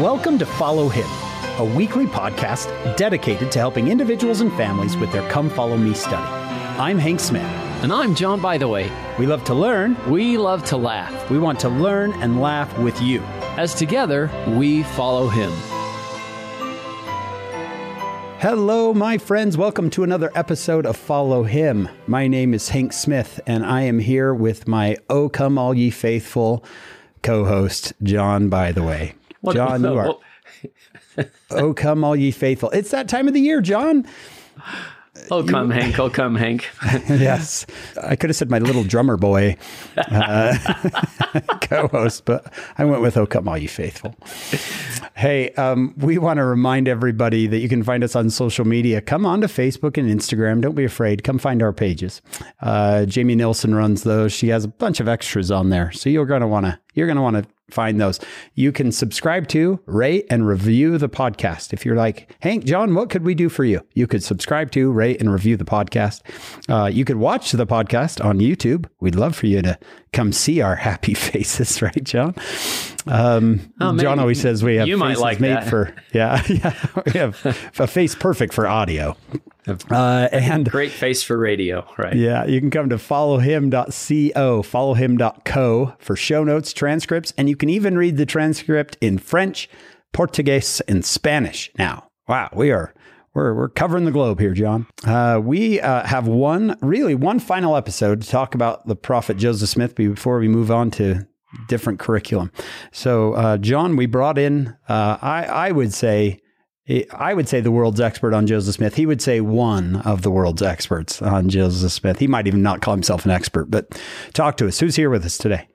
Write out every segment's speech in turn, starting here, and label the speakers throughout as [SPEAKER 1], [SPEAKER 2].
[SPEAKER 1] Welcome to Follow Him, a weekly podcast dedicated to helping individuals and families with their Come Follow Me study. I'm Hank Smith.
[SPEAKER 2] And I'm John Bytheway.
[SPEAKER 1] We love to learn.
[SPEAKER 2] We love to laugh.
[SPEAKER 1] We want to learn and laugh with you.
[SPEAKER 2] As together, we follow him.
[SPEAKER 1] Hello, my friends. Welcome to another episode of Follow Him. My name is Hank Smith, and I am here with my Oh Come All Ye Faithful co host, John Bytheway.
[SPEAKER 2] What-
[SPEAKER 1] John, you are. oh Come All Ye Faithful. It's that time of the year, John.
[SPEAKER 2] Oh, come, Hank. Oh, come, Hank.
[SPEAKER 1] yes. I could have said my little drummer boy uh, co host, but I went with Oh Come All You Faithful. Hey, um, we want to remind everybody that you can find us on social media. Come on to Facebook and Instagram. Don't be afraid. Come find our pages. Uh, Jamie Nilsson runs those. She has a bunch of extras on there. So you're going to want to, you're going to want to find those. You can subscribe to, rate, and review the podcast. If you're like, Hank, John, what could we do for you? You could subscribe to, rate, and review the podcast. Uh, you could watch the podcast on YouTube. We'd love for you to come see our happy faces, right, John? Um,
[SPEAKER 2] Oh, maybe
[SPEAKER 1] John always says we have
[SPEAKER 2] you might like
[SPEAKER 1] made
[SPEAKER 2] that.
[SPEAKER 1] for, yeah, yeah, we have a face perfect for audio. Uh, and
[SPEAKER 2] Great face for radio, right?
[SPEAKER 1] yeah, you can come to followhim.co, followhim.co for show notes, transcripts, and you can even read the transcript in French, Portuguese, and Spanish. Now, wow, we are we're we're covering the globe here, John. Uh, we uh, have one really one final episode to talk about the prophet Joseph Smith before we move on to different curriculum. So, uh, John, we brought in uh, I I would say. I would say the world's expert on Joseph Smith. He would say one of the world's experts on Joseph Smith. He might even not call himself an expert, but talk to us. Who's here with us today?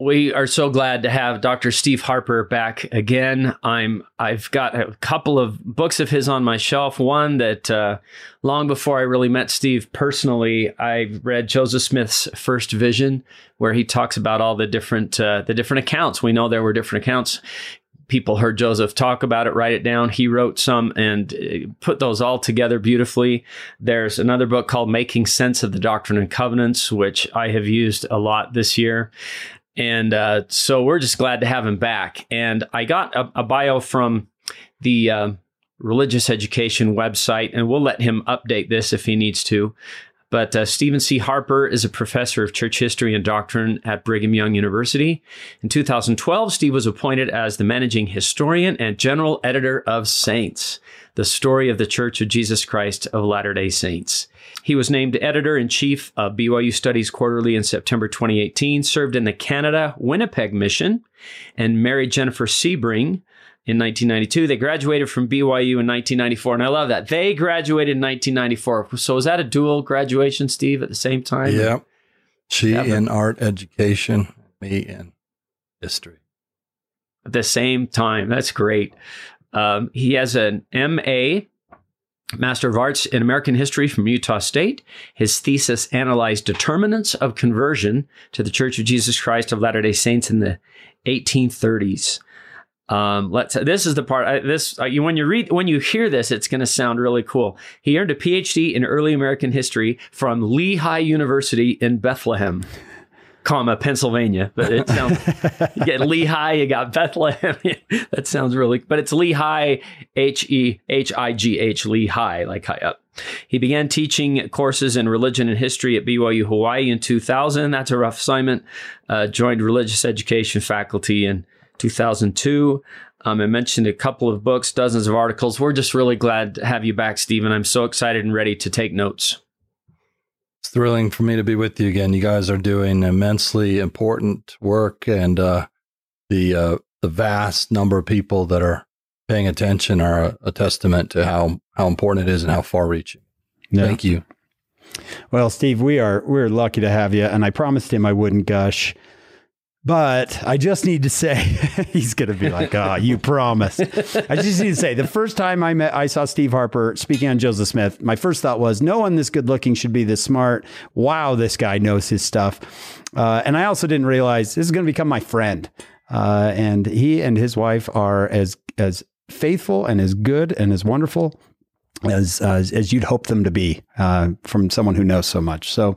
[SPEAKER 2] We are so glad to have Dr. Steve Harper back again. I'm I've got a couple of books of his on my shelf. One that uh, long before I really met Steve personally, I read Joseph Smith's First Vision, where he talks about all the different uh, the different accounts. We know there were different accounts. People heard Joseph talk about it, write it down. He wrote some and uh, put those all together beautifully. There's another book called Making Sense of the Doctrine and Covenants, which I have used a lot this year. And uh, so we're just glad to have him back. And I got a, a bio from the uh, religious education website, and we'll let him update this if he needs to. But uh, Stephen C. Harper is a professor of church history and doctrine at Brigham Young University. In 2012, Steve was appointed as the managing historian and general editor of Saints, the story of the Church of Jesus Christ of Latter day Saints. He was named editor in chief of BYU Studies Quarterly in September 2018, served in the Canada Winnipeg mission, and married Jennifer Sebring in 1992. They graduated from BYU in 1994, and I love that. They graduated in 1994. So was that a dual graduation, Steve, at the same time?
[SPEAKER 3] Yep. She
[SPEAKER 2] Yeah,
[SPEAKER 3] in art education, me in history.
[SPEAKER 2] At the same time. That's great. Um, he has an MA, Master of Arts in American History from Utah State. His thesis analyzed determinants of conversion to the Church of Jesus Christ of Latter day Saints in the 1830s. Um, let's. This is the part. I, this uh, you, when you read when you hear this, it's going to sound really cool. He earned a PhD in early American history from Lehigh University in Bethlehem, comma Pennsylvania. But it sounds you get Lehigh, you got Bethlehem. that sounds really. But it's Lehigh, L E H I G H Lehigh, like high up. He began teaching courses in religion and history at BYU Hawaii in 2000. That's a rough assignment. Uh, joined religious education faculty in 2002. Um, I mentioned a couple of books, dozens of articles. We're just really glad to have you back, Stephen. I'm so excited and ready to take notes.
[SPEAKER 3] Thrilling for me to be with you again. You guys are doing immensely important work, and uh, the uh, the vast number of people that are paying attention are a, a testament to how how important it is and how far reaching. Thank you.
[SPEAKER 1] Well, Steve, we are we're lucky to have you, and I promised him I wouldn't gush. But I just need to say, he's going to be like, "Ah, you promised." I just need to say, the first time I met, I saw Steve Harper speaking on Joseph Smith. My first thought was, no one this good looking should be this smart. Wow, this guy knows his stuff. Uh, and I also didn't realize this is going to become my friend. Uh, and he and his wife are as as faithful and as good and as wonderful as as you'd hope them to be uh, from someone who knows so much. So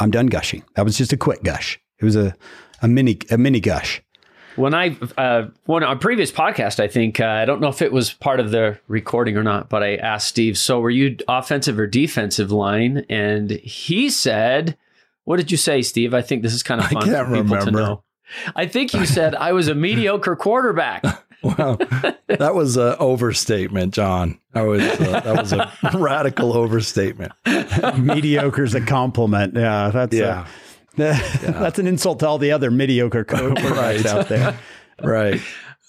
[SPEAKER 1] I'm done gushing. That was just a quick gush. It was a a mini a mini gush.
[SPEAKER 2] when I uh, one on a previous podcast, I think uh, I don't know if it was part of the recording or not, but I asked Steve, "So were you offensive or defensive line?" And he said, "What did you say, Steve?" I think this is kind of fun
[SPEAKER 3] can't
[SPEAKER 2] for people to
[SPEAKER 3] remember.
[SPEAKER 2] know. I think you said I was a mediocre quarterback.
[SPEAKER 3] Wow, that was an overstatement, John. I was uh, that was a radical overstatement.
[SPEAKER 1] Mediocre is a compliment. Yeah, that's
[SPEAKER 3] Yeah.
[SPEAKER 1] A, that's an insult to all the other mediocre quarterbacks
[SPEAKER 3] Right.
[SPEAKER 1] out there.
[SPEAKER 3] Right.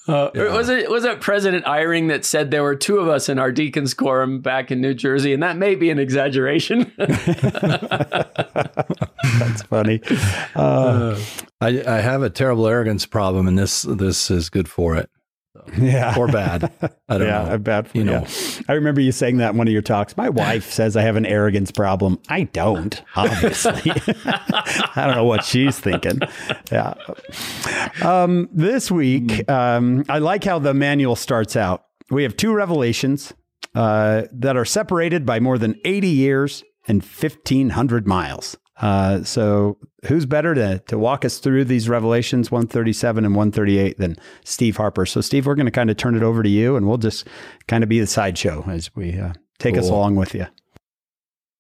[SPEAKER 2] Uh, Was it was it President Eyring that said there were two of us in our deacons quorum back in New Jersey, and that may be an exaggeration.
[SPEAKER 1] That's funny. Uh,
[SPEAKER 3] I, I have a terrible arrogance problem, and this this is good for it
[SPEAKER 1] yeah.
[SPEAKER 3] or bad. I don't
[SPEAKER 1] yeah,
[SPEAKER 3] know.
[SPEAKER 1] bad for
[SPEAKER 3] You
[SPEAKER 1] you.
[SPEAKER 3] know.
[SPEAKER 1] I remember you saying that in one of your talks. My wife says I have an arrogance problem. I don't, obviously. I don't know what she's thinking. Yeah. Um, this week, um, I like how the manual starts out. We have two revelations uh, that are separated by more than 80 years and 1,500 miles. Uh, so, who's better to, to walk us through these revelations, 137 and 138, than Steve Harper? So, Steve, we're going to kind of turn it over to you and we'll just kind of be the sideshow as we uh, take us along with you.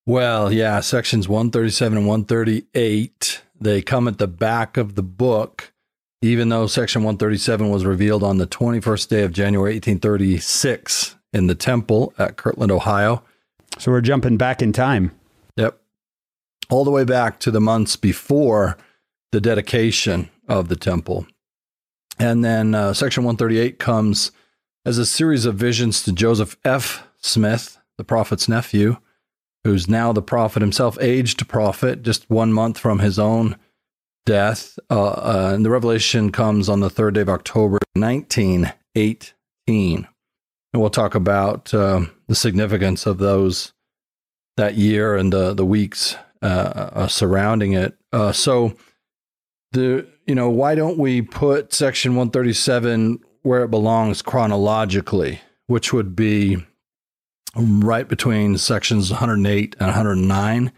[SPEAKER 3] Well, yeah, sections 137 and 138, they come at the back of the book, even though section 137 was revealed on the 21st day of January 1836 in the temple at Kirtland, Ohio.
[SPEAKER 1] So, we're jumping back in time.
[SPEAKER 3] All the way back to the months before the dedication of the temple. And then uh, section 138 comes as a series of visions to Joseph F. Smith, the prophet's nephew, who's now the prophet himself, aged prophet, just one month from his own death. Uh, uh, and the revelation comes on the third day of October, 1918. And we'll talk about uh, the significance of those that year and the the weeks uh, uh, surrounding it. Uh, so the you know why don't we put section 137 where it belongs chronologically, which would be right between sections 108 and 109.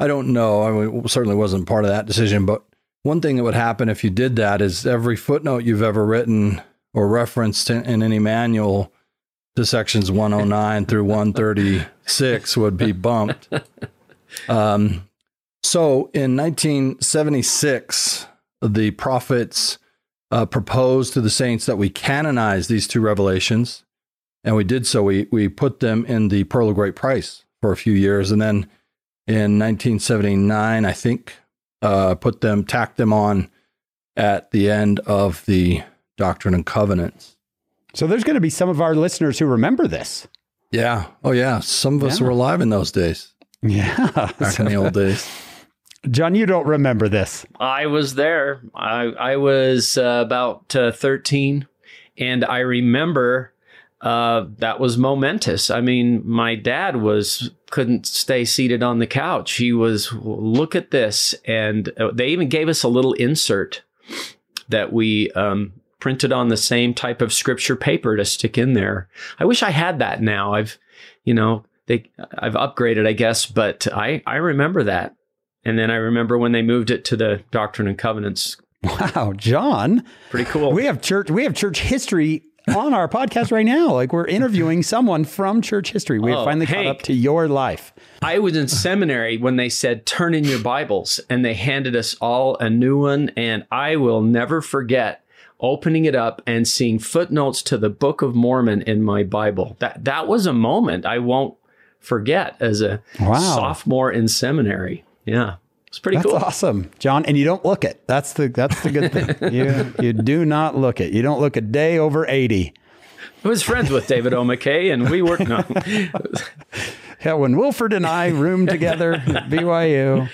[SPEAKER 3] I don't know. I mean, certainly wasn't part of that decision, but one thing that would happen if you did that is every footnote you've ever written or referenced in, in any manual to sections 109 through 136 would be bumped. Um, so in 1976, the prophets uh, proposed to the saints that we canonize these two revelations, and we did so. We we put them in the Pearl of Great Price for a few years, and then in 1979, I think, uh, put them tacked them on at the end of the Doctrine and Covenants.
[SPEAKER 1] So, there's going to be some of our listeners who remember this.
[SPEAKER 3] Yeah. Oh, yeah. Some of us
[SPEAKER 1] Yeah.
[SPEAKER 3] were alive in those days,
[SPEAKER 1] Yeah.
[SPEAKER 3] back in the old days.
[SPEAKER 1] John, you don't remember this.
[SPEAKER 2] I was there. I I was uh, about uh, thirteen, and I remember uh, that was momentous. I mean, my dad was couldn't stay seated on the couch. He was look at this, and uh, they even gave us a little insert that we um, printed on the same type of scripture paper to stick in there. I wish I had that now. I've you know they I've upgraded, I guess, but I I remember that. And then I remember when they moved it to the Doctrine and Covenants.
[SPEAKER 1] Wow, John.
[SPEAKER 2] Pretty cool.
[SPEAKER 1] We have church. We have church history on our podcast right now. Like we're interviewing someone from church history. We have
[SPEAKER 2] Oh,
[SPEAKER 1] finally caught up to your life.
[SPEAKER 2] I was in seminary when they said, turn in your Bibles, and they handed us all a new one. And I will never forget opening it up and seeing footnotes to the Book of Mormon in my Bible. That, that was a moment I won't forget as a
[SPEAKER 1] Wow.
[SPEAKER 2] sophomore in seminary. Yeah. It's pretty
[SPEAKER 1] That's
[SPEAKER 2] cool.
[SPEAKER 1] awesome, John. And you don't look it. That's the that's the good thing. you you do not look it. You don't look a day over eighty.
[SPEAKER 2] I was friends with David O. McKay, and we were no.
[SPEAKER 1] Yeah, when Wilford and I roomed together at BYU.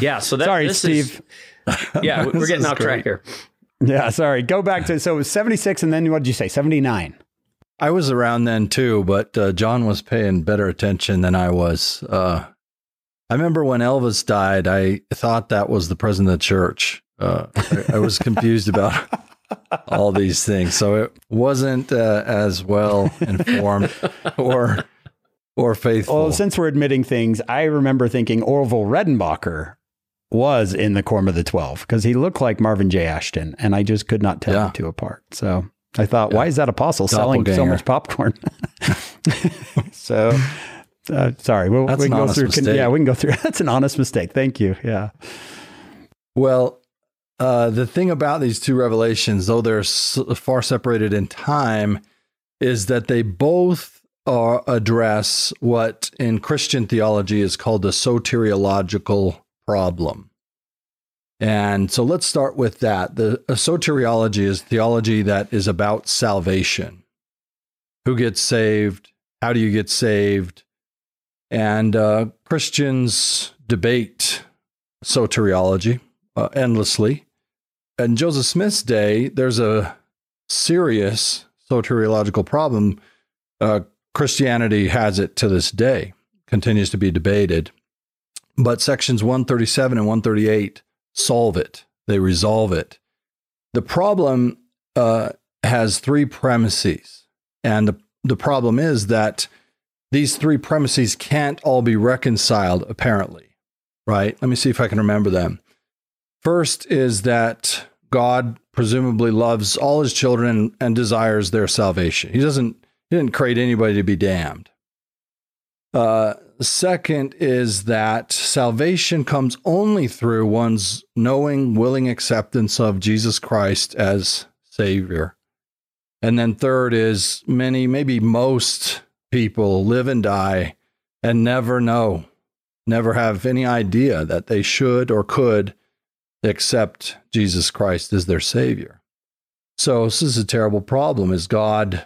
[SPEAKER 2] Yeah. So that,
[SPEAKER 1] Sorry,
[SPEAKER 2] this is-
[SPEAKER 1] Steve.
[SPEAKER 2] yeah, we're getting off track here.
[SPEAKER 1] Yeah, sorry. Go back to so it was seventy six, and then what did you say? Seventy nine.
[SPEAKER 3] I was around then too, but uh, John was paying better attention than I was. Uh, I remember when Elvis died, I thought that was the president of the church. Uh, I, I was confused about all these things, so it wasn't uh, as well informed or or faithful.
[SPEAKER 1] Well, since we're admitting things, I remember thinking Orville Redenbacher was in the Quorum of the Twelve because he looked like Marvin J. Ashton, and I just could not tell
[SPEAKER 3] Yeah.
[SPEAKER 1] the two apart. So I thought, why is that apostle selling so much popcorn? so. Uh, sorry, we'll, we can
[SPEAKER 3] an
[SPEAKER 1] go through. can- yeah, we can go through. That's an honest mistake. Thank you. Yeah.
[SPEAKER 3] Well, uh, the thing about these two revelations, though they're s- far separated in time, is that they both are address what in Christian theology is called the soteriological problem. And so let's start with that. The soteriology is theology that is about salvation. Who gets saved? How do you get saved? And uh, Christians debate soteriology uh, endlessly. In Joseph Smith's day, there's a serious soteriological problem. Uh, Christianity has it to this day, continues to be debated. But sections 137 and 138 solve it, they resolve it. The problem uh, has three premises. And the, the problem is that these three premises can't all be reconciled, apparently. Right? Let me see if I can remember them. First is that God presumably loves all his children and desires their salvation. He doesn't he didn't create anybody to be damned. Uh, second is that salvation comes only through one's knowing, willing acceptance of Jesus Christ as Savior. And then third is many, maybe most people live and die and never know, never have any idea that they should or could accept Jesus Christ as their Savior. So this is a terrible problem. Is God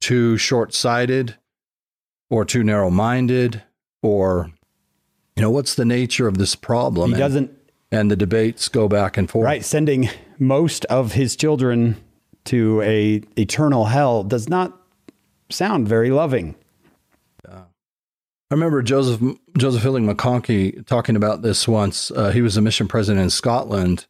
[SPEAKER 3] too short-sighted or too narrow-minded or you know what's the nature of this problem?
[SPEAKER 1] He
[SPEAKER 3] And-
[SPEAKER 1] doesn't
[SPEAKER 3] and the debates go back and forth.
[SPEAKER 1] right sending most of his children to a eternal hell does not sound very loving.
[SPEAKER 3] I remember Joseph Joseph Fielding McConkie talking about this once. Uh, he was a mission president in Scotland,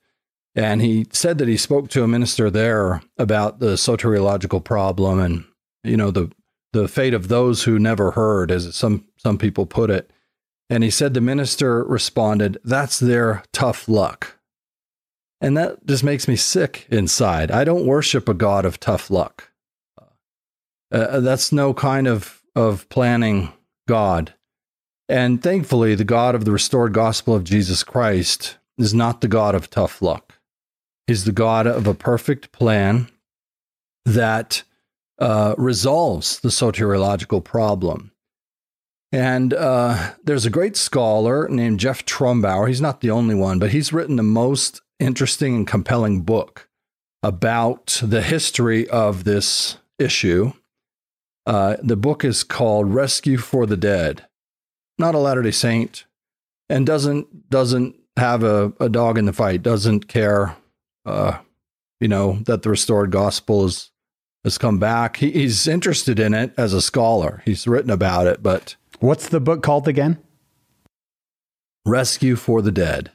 [SPEAKER 3] and he said that he spoke to a minister there about the soteriological problem and you know the the fate of those who never heard, as some some people put it. And he said the minister responded, "That's their tough luck," and that just makes me sick inside. I don't worship a God of tough luck. Uh, that's no kind of of planning God. And thankfully, the God of the restored gospel of Jesus Christ is not the God of tough luck. He's the God of a perfect plan that uh, resolves the soteriological problem. And uh, there's a great scholar named Jeff Trumbower. He's not the only one, but he's written the most interesting and compelling book about the history of this issue. Uh, the book is called Rescue for the Dead. Not a Latter Day Saint, and doesn't doesn't have a, a dog in the fight. Doesn't care, uh, you know, that the restored gospel is has come back. He, he's interested in it as a scholar. He's written about it, but
[SPEAKER 1] What's the book called again?
[SPEAKER 3] Rescue for the Dead.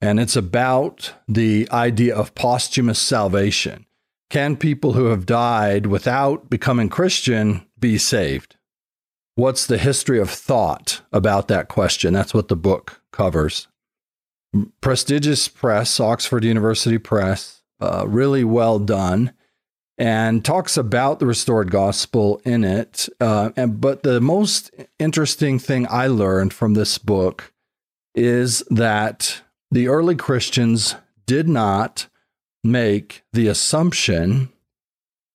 [SPEAKER 3] And it's about the idea of posthumous salvation. Can people who have died without becoming Christian be saved? What's the history of thought about that question? That's what the book covers. Prestigious press, Oxford University Press, uh, really well done, and talks about the restored gospel in it. Uh, and but the most interesting thing I learned from this book is that the early Christians did not make the assumption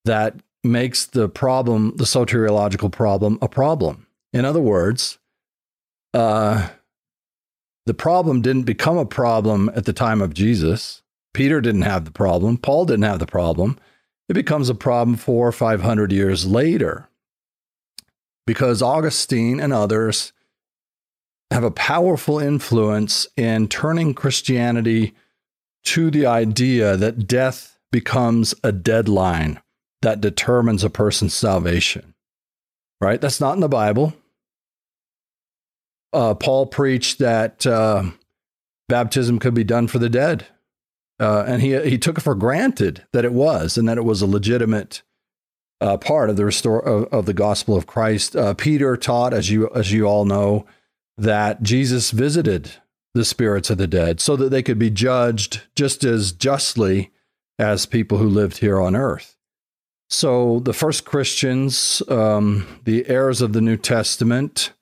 [SPEAKER 3] that makes the problem, the soteriological problem, a problem. In other words, uh, the problem didn't become a problem at the time of Jesus. Peter didn't have the problem. Paul didn't have the problem. It becomes a problem four or five hundred years later because Augustine and others have a powerful influence in turning Christianity to the idea that death becomes a deadline that determines a person's salvation. Right? That's not in the Bible. Uh, Paul preached that uh, baptism could be done for the dead. Uh, and he, he took it for granted that it was, and that it was a legitimate uh, part of the restore of, of the gospel of Christ. Uh, Peter taught, as you as you all know, that Jesus visited the spirits of the dead so that they could be judged just as justly as people who lived here on earth. So the first Christians, um, the heirs of the New Testament,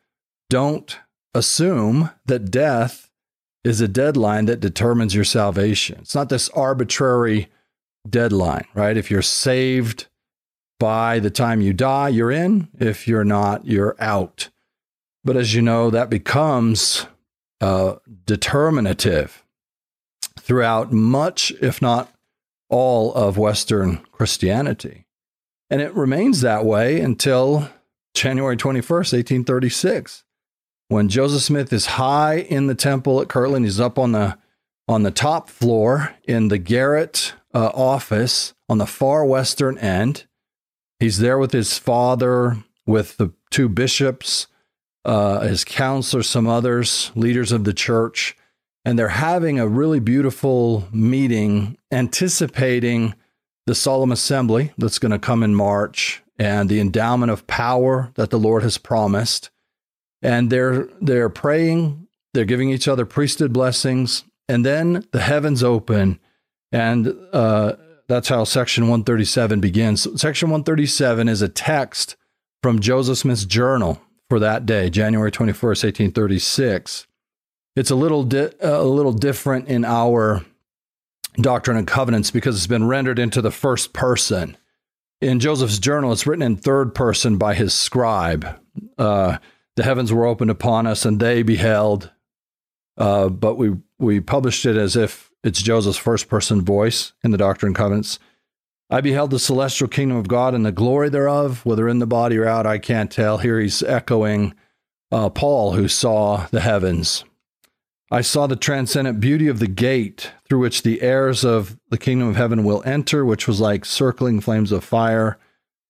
[SPEAKER 3] don't assume that death is a deadline that determines your salvation. It's not this arbitrary deadline, right? If you're saved by the time you die, you're in. If you're not, you're out. But as you know, that becomes uh, determinative throughout much, if not all, of Western Christianity. And it remains that way until January 21st, 1836, when Joseph Smith is high in the temple at Kirtland. He's up on the on the top floor in the garret uh, office on the far western end. He's there with his father, with the two bishops, uh, his counselors, some others, leaders of the church, and they're having a really beautiful meeting anticipating the solemn assembly that's going to come in March and the endowment of power that the Lord has promised. And they're they're praying, they're giving each other priesthood blessings, and then the heavens open, and uh, that's how section 137 begins. Section 137 is a text from Joseph Smith's journal for that day, January 21st, 1836. It's a little di- a little different in our Doctrine and Covenants because it's been rendered into the first person. In Joseph's journal, it's written in third person by his scribe. Uh, the heavens were opened upon us, and they beheld. Uh, but we we published it as if it's Joseph's first person voice in the Doctrine and Covenants. I beheld the celestial kingdom of God and the glory thereof, whether in the body or out, I can't tell. Here he's echoing uh, Paul, who saw the heavens. I saw the transcendent beauty of the gate through which the heirs of the kingdom of heaven will enter, which was like circling flames of fire,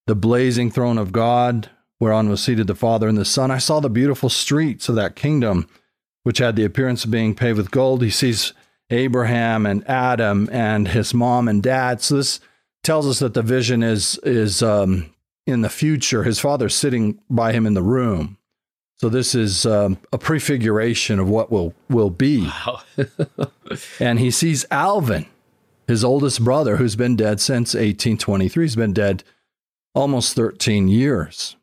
[SPEAKER 3] the blazing throne of God, whereon was seated the Father and the Son. I saw the beautiful streets of that kingdom, which had the appearance of being paved with gold. He sees Abraham and Adam and his mom and dad. So this tells us that the vision is is um, in the future. His father's sitting by him in the room. So this is um, a prefiguration of what will will be. Wow. and he sees Alvin, his oldest brother, who's been dead since 1823. He's been dead almost 13 years.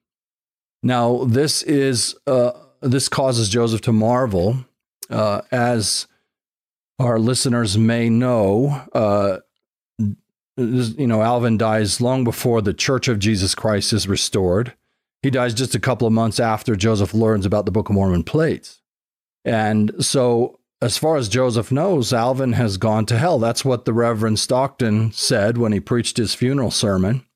[SPEAKER 3] Now this is uh, this causes Joseph to marvel, uh, as our listeners may know. Uh, you know, Alvin dies long before the Church of Jesus Christ is restored. He dies just a couple of months after Joseph learns about the Book of Mormon plates. And so, as far as Joseph knows, Alvin has gone to hell. That's what the Reverend Stockton said when he preached his funeral sermon.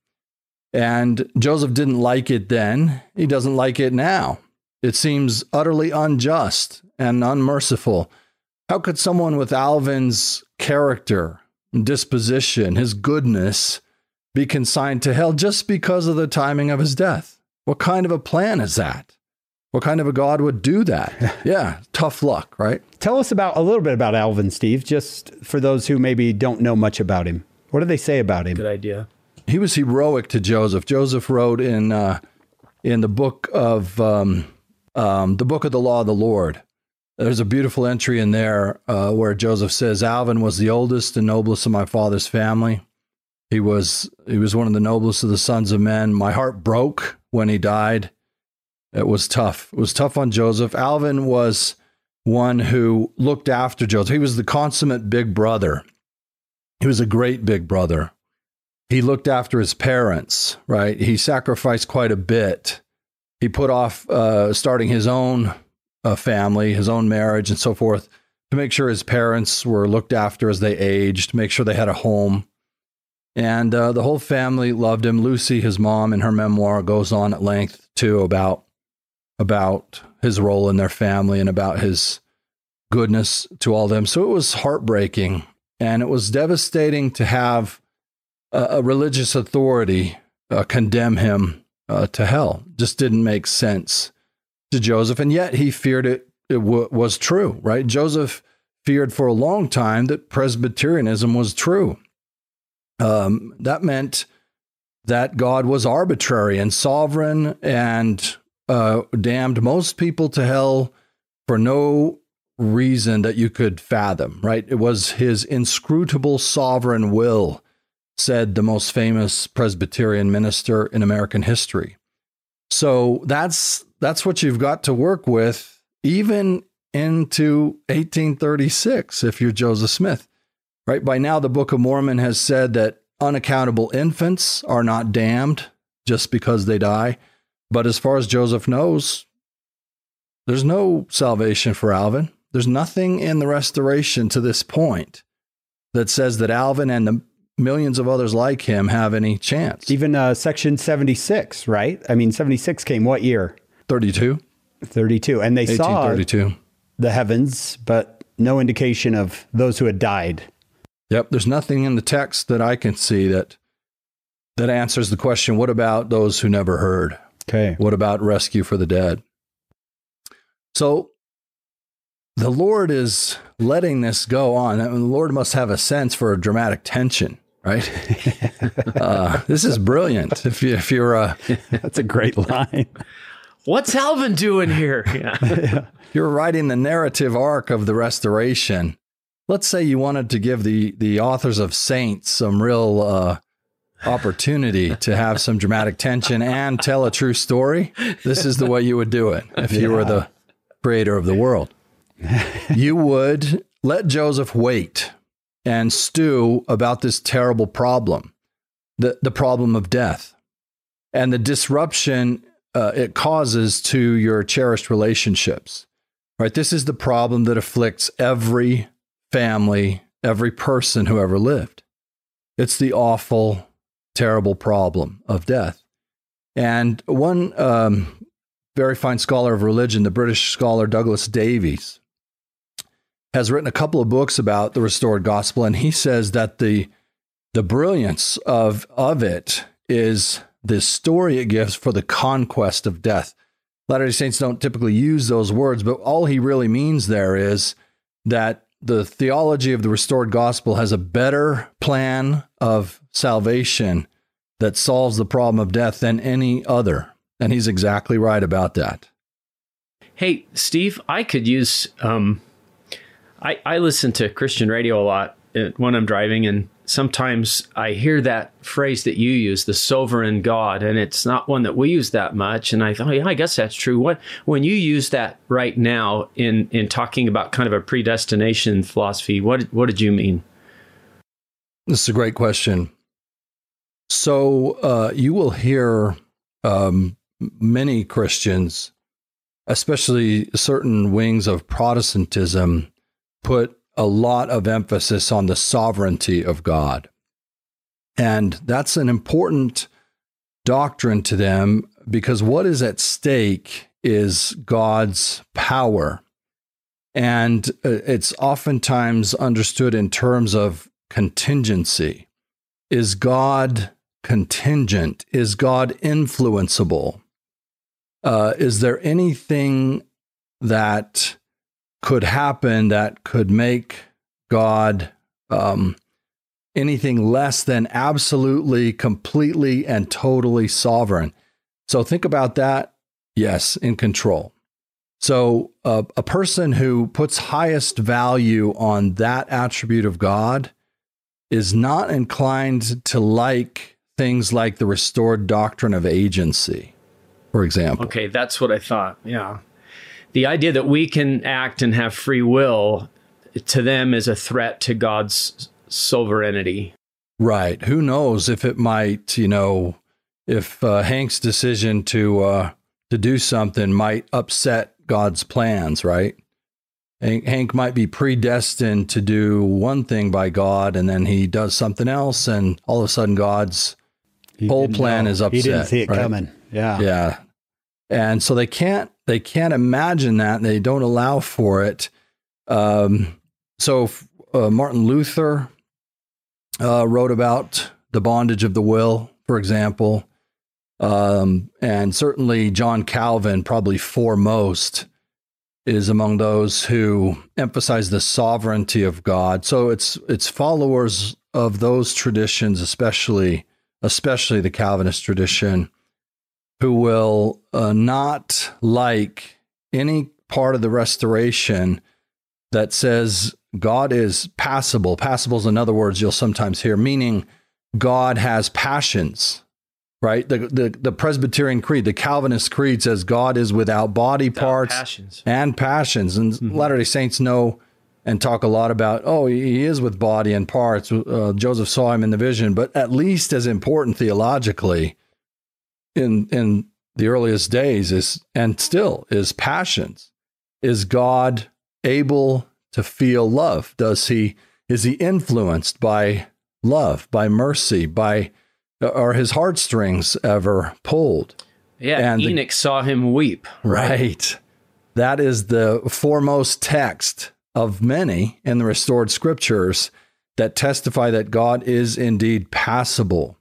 [SPEAKER 3] And Joseph didn't like it then. He doesn't like it now. It seems utterly unjust and unmerciful. How could someone with Alvin's character, disposition, his goodness, be consigned to hell just because of the timing of his death? What kind of a plan is that? What kind of a God would do that? yeah, tough luck, right?
[SPEAKER 1] Tell us about a little bit about Alvin, Steve, just for those who maybe don't know much about him. What do they say about him?
[SPEAKER 2] Good idea.
[SPEAKER 3] He was heroic to Joseph. Joseph wrote in uh, in the book of um, um, the book of the law of the Lord there's a beautiful entry in there uh, where Joseph says, Alvin was the oldest and noblest of my father's family. He was he was one of the noblest of the sons of men. My heart broke when he died. It was tough. It was tough on Joseph. Alvin was one who looked after Joseph. He was the consummate big brother. He was a great big brother. He looked after his parents, right? He sacrificed quite a bit. He put off uh, starting his own a family, his own marriage, and so forth, to make sure his parents were looked after as they aged, make sure they had a home. And uh, the whole family loved him. Lucy, his mom, in her memoir, goes on at length too about about his role in their family and about his goodness to all them. So it was heartbreaking, and it was devastating to have a, religious authority uh, condemn him uh, to hell. Just didn't make sense to Joseph, and yet he feared it, it w- was true, right? Joseph feared for a long time that Presbyterianism was true. Um, that meant that God was arbitrary and sovereign and uh, damned most people to hell for no reason that you could fathom, right? It was his inscrutable sovereign will, said the most famous Presbyterian minister in American history. So that's that's what you've got to work with, even into 1836, if you're Joseph Smith. Right by now, the Book of Mormon has said that unaccountable infants are not damned just because they die. But as far as Joseph knows, there's no salvation for Alvin. There's nothing in the restoration to this point that says that Alvin and the millions of others like him have any chance.
[SPEAKER 1] Even uh, Section 76, right? I mean, 76 came what year?
[SPEAKER 3] 32.
[SPEAKER 1] 32. And they saw
[SPEAKER 3] 1832.
[SPEAKER 1] the heavens, but no indication of those who had died.
[SPEAKER 3] Yep, there's nothing in the text that I can see that that answers the question what about those who never heard?
[SPEAKER 1] Okay.
[SPEAKER 3] What about rescue for the dead? So the Lord is letting this go on. I mean, the Lord must have a sense for dramatic tension, right? uh, this is brilliant. If you if you're uh,
[SPEAKER 1] That's a great line.
[SPEAKER 2] What's Alvin doing here? Yeah.
[SPEAKER 3] you're writing the narrative arc of the restoration. Let's say you wanted to give the the authors of Saints some real uh, opportunity to have some dramatic tension and tell a true story. This is the way you would do it if you were the creator of the world. you would let Joseph wait and stew about this terrible problem, the, the problem of death, and the disruption uh, it causes to your cherished relationships. Right? This is the problem that afflicts every family, every person who ever lived. It's the awful, terrible problem of death. And one um, very fine scholar of religion, the British scholar Douglas Davies, has written a couple of books about the restored gospel, and he says that the the brilliance of of it is the story it gives for the conquest of death. Latter-day Saints don't typically use those words, but all he really means there is that the theology of the restored gospel has a better plan of salvation that solves the problem of death than any other. And he's exactly right about that.
[SPEAKER 2] Hey, Steve, I could use. Um, I I listen to Christian radio a lot uh, when I'm driving, and sometimes I hear that phrase that you use, the sovereign God, and it's not one that we use that much. And I thought, yeah, I guess that's true. What when you use that right now in in talking about kind of a predestination philosophy, what what did you mean?
[SPEAKER 3] This is a great question. So uh, you will hear um, many Christians, especially certain wings of Protestantism, put a lot of emphasis on the sovereignty of God. And that's an important doctrine to them because what is at stake is God's power. And uh, it's oftentimes understood in terms of contingency. Is God contingent? Is God influenceable? Uh, is there anything that could happen that could make God um, anything less than absolutely, completely, and totally sovereign? So think about that. Yes, in control. So uh, a person who puts highest value on that attribute of God is not inclined to like things like the restored doctrine of agency, for example.
[SPEAKER 2] Okay, that's what I thought. Yeah. The idea that we can act and have free will to them is a threat to God's sovereignty.
[SPEAKER 3] Right. Who knows if it might, you know, if uh, Hank's decision to uh, to do something might upset God's plans, right? Hank, Hank might be predestined to do one thing by God, and then he does something else, and all of a sudden God's
[SPEAKER 1] He
[SPEAKER 3] whole plan
[SPEAKER 1] know.
[SPEAKER 3] is upset.
[SPEAKER 1] He didn't see it
[SPEAKER 3] right?
[SPEAKER 1] coming. Yeah.
[SPEAKER 3] Yeah. And so they can't they can't imagine that. They don't allow for it. Um, so uh, Martin Luther uh, wrote about the bondage of the will, for example, um, and certainly John Calvin, probably foremost, is among those who emphasize the sovereignty of God. So it's it's followers of those traditions, especially especially the Calvinist tradition, who will uh, not like any part of the restoration that says God is passible. Passible is another words you'll sometimes hear, meaning God has passions. Right, the, the the Presbyterian Creed, the Calvinist Creed says God is without body
[SPEAKER 2] Without
[SPEAKER 3] parts
[SPEAKER 2] passions.
[SPEAKER 3] and passions. And Latter day Saints know and talk a lot about, oh, he is with body and parts. Uh, Joseph saw him in the vision, but at least as important theologically in, in the earliest days is, and still is passions. Is God able to feel love? Does he, is he influenced by love, by mercy, by, are his heartstrings ever pulled?
[SPEAKER 2] Yeah,
[SPEAKER 3] And the-
[SPEAKER 2] Enoch saw him weep.
[SPEAKER 3] Right. That is the foremost text of many in the restored scriptures that testify that God is indeed passible.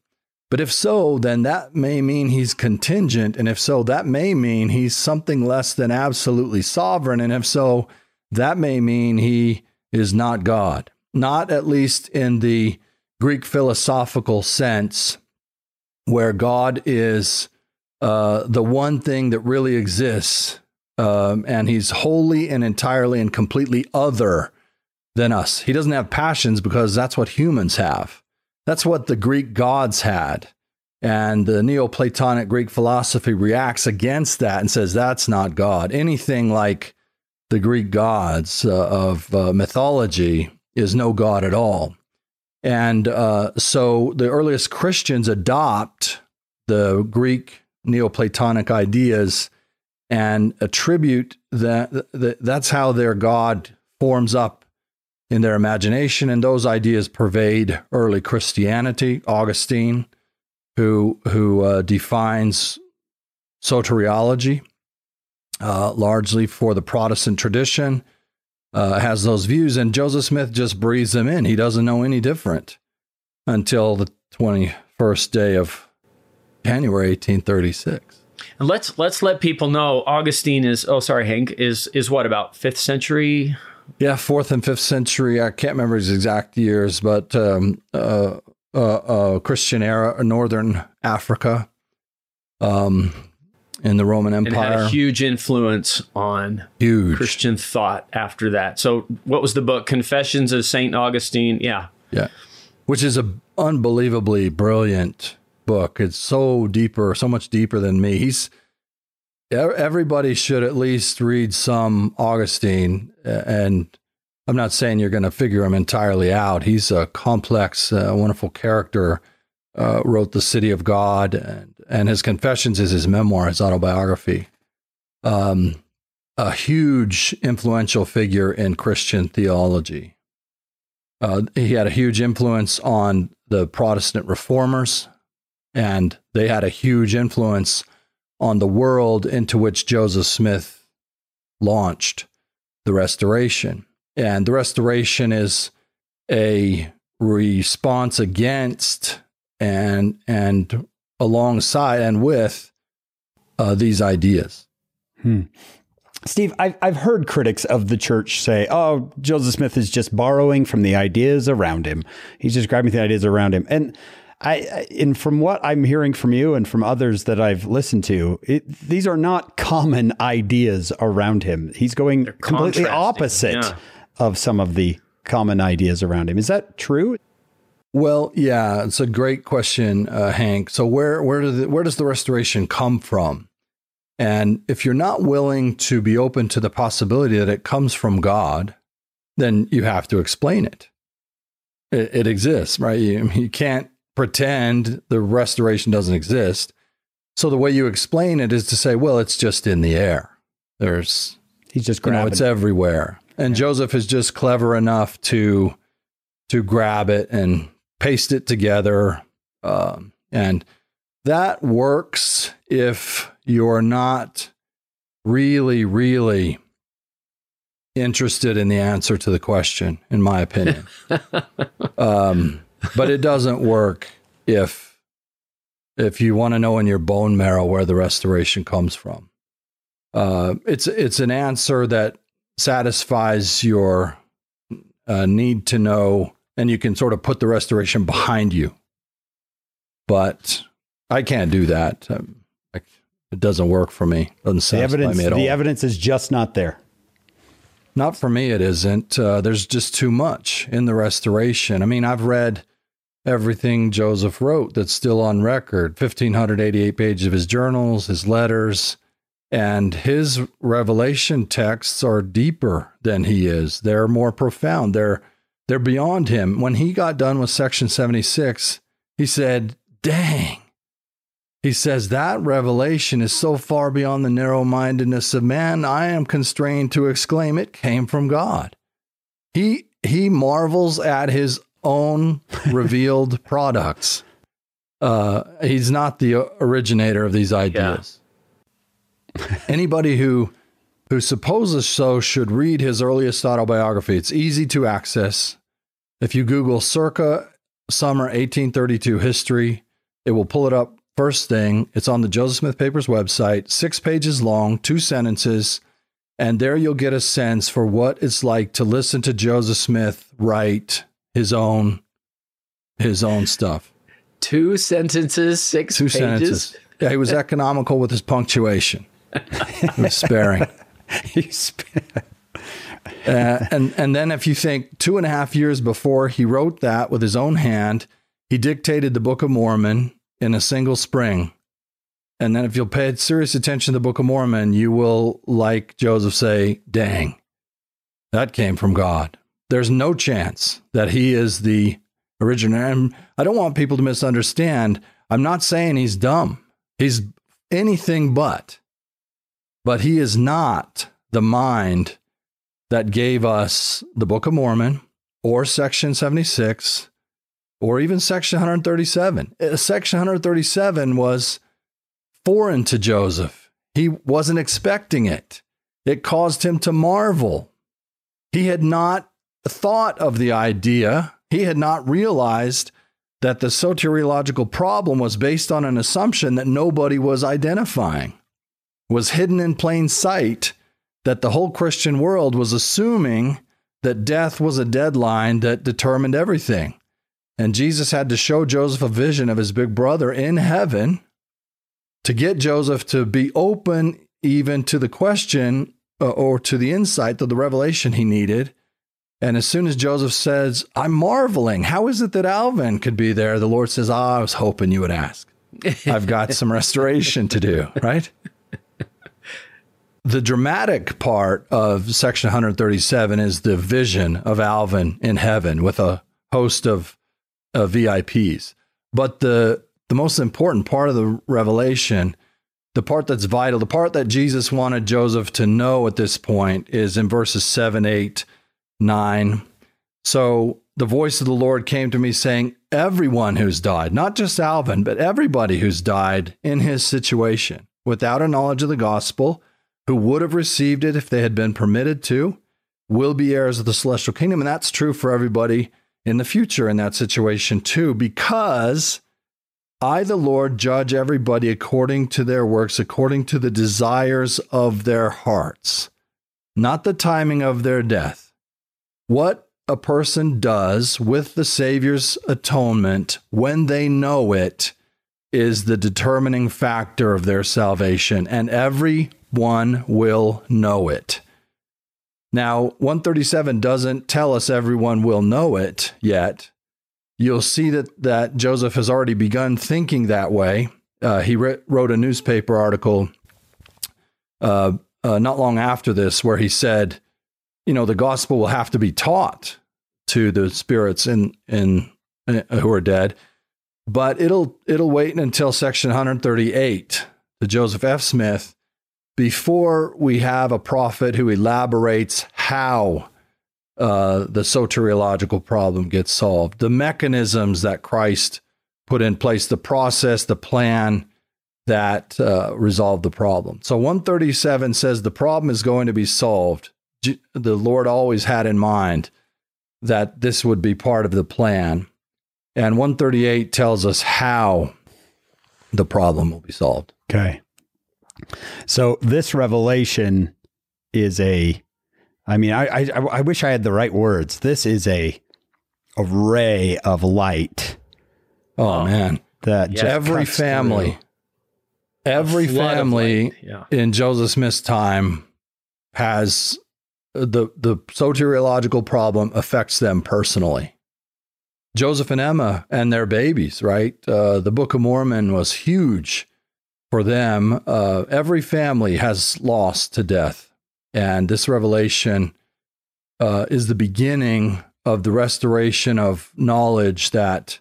[SPEAKER 3] But if so, then that may mean he's contingent. And if so, that may mean he's something less than absolutely sovereign. And if so, that may mean he is not God, not at least in the Greek philosophical sense, where God is uh, the one thing that really exists, um, and he's wholly and entirely and completely other than us. He doesn't have passions because that's what humans have. That's what the Greek gods had. And the Neoplatonic Greek philosophy reacts against that and says that's not God. Anything like the Greek gods uh, of uh, mythology is no God at all. And uh, so the earliest Christians adopt the Greek Neoplatonic ideas and attribute that, that that's how their God forms up in their imagination. And those ideas pervade early Christianity. Augustine, who, who uh, defines soteriology uh, largely for the Protestant tradition, uh, has those views. And Joseph Smith just breathes them in. He doesn't know any different until the 21st day of January 1836.
[SPEAKER 2] And let's let's let people know Augustine is oh sorry Hank is is what about fifth century
[SPEAKER 3] Yeah, fourth and fifth century. I can't remember his exact years, but um, uh, uh, uh, Christian era, northern Africa, um, in the Roman
[SPEAKER 2] and had
[SPEAKER 3] Empire.
[SPEAKER 2] a huge influence on
[SPEAKER 3] huge.
[SPEAKER 2] Christian thought after that. So what was the book Confessions of Saint Augustine? Yeah.
[SPEAKER 3] Yeah, which is a unbelievably brilliant book. It's so deeper, so much deeper than me. He's everybody should at least read some Augustine, and I'm not saying you're going to figure him entirely out. He's a complex, uh, wonderful character. Uh, wrote the City of God, and and his Confessions is his memoir, his autobiography. Um, a huge influential figure in Christian theology. Uh, he had a huge influence on the Protestant reformers, and they had a huge influence on the world into which Joseph Smith launched the Restoration. And the Restoration is a response against and and alongside and with uh, these ideas.
[SPEAKER 1] Steve, I've, I've heard critics of the church say, oh, Joseph Smith is just borrowing from the ideas around him. He's just grabbing the ideas around him. And I, I- and from what I'm hearing from you and from others that I've listened to, it, these are not common ideas around him. He's going completely opposite
[SPEAKER 2] yeah.
[SPEAKER 1] of some of the common ideas around him. Is that true?
[SPEAKER 3] Well, yeah, it's a great question, uh, Hank. So where where does the, where does the restoration come from? And if you're not willing to be open to the possibility that it comes from God, then you have to explain it. It, it exists, right? You, you can't pretend the restoration doesn't exist. So the way you explain it is to say, well, it's just in the air. There's
[SPEAKER 1] He's just
[SPEAKER 3] you know,
[SPEAKER 1] grabbing.
[SPEAKER 3] it's everywhere. And Joseph is just clever enough to to grab it and paste it together, um, and that works if you're not really, really interested in the answer to the question, in my opinion. um, but it doesn't work if if you want to know in your bone marrow where the restoration comes from. Uh, it's it's an answer that satisfies your uh, need to know, and you can sort of put the restoration behind you. But I can't do that. Um, I- it doesn't work for me. Doesn't
[SPEAKER 1] the
[SPEAKER 3] satisfy
[SPEAKER 1] evidence,
[SPEAKER 3] me at all.
[SPEAKER 1] the evidence is just not there.
[SPEAKER 3] Not for me, it isn't. Uh, there's just too much in the restoration. I mean, I've read everything Joseph wrote that's still on record 1,588 pages of his journals, his letters, and his revelation texts are deeper than he is. They're more profound. They're they're beyond him. When he got done with section 76, he said, "Dang." He says that revelation is so far beyond the narrow-mindedness of man, I am constrained to exclaim it came from God. He he marvels at his own revealed products. Uh, he's not the originator of these ideas. Anybody who who supposes so should read his earliest autobiography. It's easy to access. If you Google circa summer 1832 history, it will pull it up first thing. It's on the Joseph Smith Papers website, six pages long, two sentences. And there you'll get a sense for what it's like to listen to Joseph Smith write his own his own stuff.
[SPEAKER 2] Two sentences, six
[SPEAKER 3] Two
[SPEAKER 2] pages.
[SPEAKER 3] sentences. Yeah, he was economical with his punctuation. he was sparing. Uh, and and then if you think two and a half years before he wrote that with his own hand, he dictated the Book of Mormon in a single spring. And then if you'll pay serious attention to the Book of Mormon, you will, like Joseph, say, "Dang, that came from God." There's no chance that he is the original. And I don't want people to misunderstand. I'm not saying he's dumb. He's anything but. But he is not the mind that gave us the Book of Mormon or Section 76 or even Section 137. Uh, Section 137 was foreign to Joseph. He wasn't expecting it. It caused him to marvel. He had not thought of the idea, he had not realized that the soteriological problem was based on an assumption that nobody was identifying, was hidden in plain sight, that the whole Christian world was assuming that death was a deadline that determined everything. And Jesus had to show Joseph a vision of his big brother in heaven to get Joseph to be open even to the question uh, or to the insight to the revelation he needed. And as soon as Joseph says, I'm marveling, how is it that Alvin could be there? The Lord says, ah, I was hoping you would ask. I've got some restoration to do, right? The dramatic part of section 137 is the vision of Alvin in heaven with a host of, of VIPs. But the, the most important part of the revelation, the part that's vital, the part that Jesus wanted Joseph to know at this point is in verses 7, 8, 9. So the voice of the Lord came to me saying, Everyone who's died, not just Alvin, but everybody who's died in his situation without a knowledge of the gospel, who would have received it if they had been permitted to, will be heirs of the celestial kingdom. And that's true for everybody in the future in that situation too, because I, the Lord, judge everybody according to their works, according to the desires of their hearts, not the timing of their death. What a person does with the Savior's atonement when they know it is the determining factor of their salvation, and everyone will know it. Now, 137 doesn't tell us everyone will know it yet. You'll see that, that Joseph has already begun thinking that way. Uh, he re- wrote a newspaper article uh, uh, not long after this where he said, you know, the gospel will have to be taught to the spirits in, in, uh, who are dead but it'll it'll wait until section 138 to Joseph F. Smith before we have a prophet who elaborates how uh, the soteriological problem gets solved, the mechanisms that Christ put in place, the process, the plan that uh, resolved the problem. So 137 says the problem is going to be solved. The Lord always had in mind that this would be part of the plan. And 138 tells us how the problem will be solved.
[SPEAKER 1] Okay. So this revelation is a, I mean, I, I, I wish I had the right words. This is a, a ray of light.
[SPEAKER 3] Oh, man.
[SPEAKER 1] That
[SPEAKER 2] Yeah.
[SPEAKER 1] just
[SPEAKER 3] every family,
[SPEAKER 1] through.
[SPEAKER 3] every family
[SPEAKER 2] yeah.
[SPEAKER 3] in Joseph Smith's time has the the soteriological problem affects them personally. Joseph and Emma and their babies, right? Uh, the Book of Mormon was huge for them. Uh, every family has lost to death, and this revelation uh, is the beginning of the restoration of knowledge that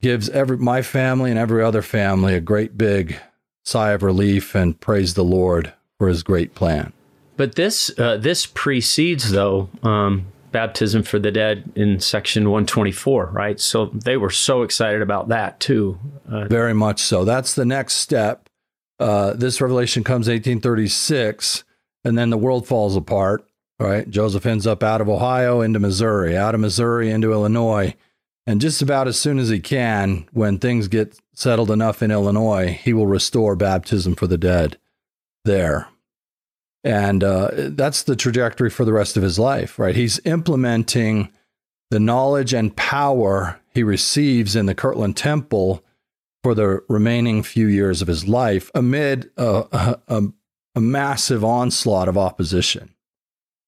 [SPEAKER 3] gives every my family and every other family a great big sigh of relief and praise the Lord for His great plan.
[SPEAKER 2] But this uh, this precedes though um, baptism for the dead in section 124, right? So they were so excited about that too.
[SPEAKER 3] Uh, Very much so. That's the next step. Uh, this revelation comes 1836, and then the world falls apart. Right? Joseph ends up out of Ohio into Missouri, out of Missouri into Illinois, and just about as soon as he can, when things get settled enough in Illinois, he will restore baptism for the dead there. And uh, that's the trajectory for the rest of his life, right? He's implementing the knowledge and power he receives in the Kirtland Temple for the remaining few years of his life amid a, a, a massive onslaught of opposition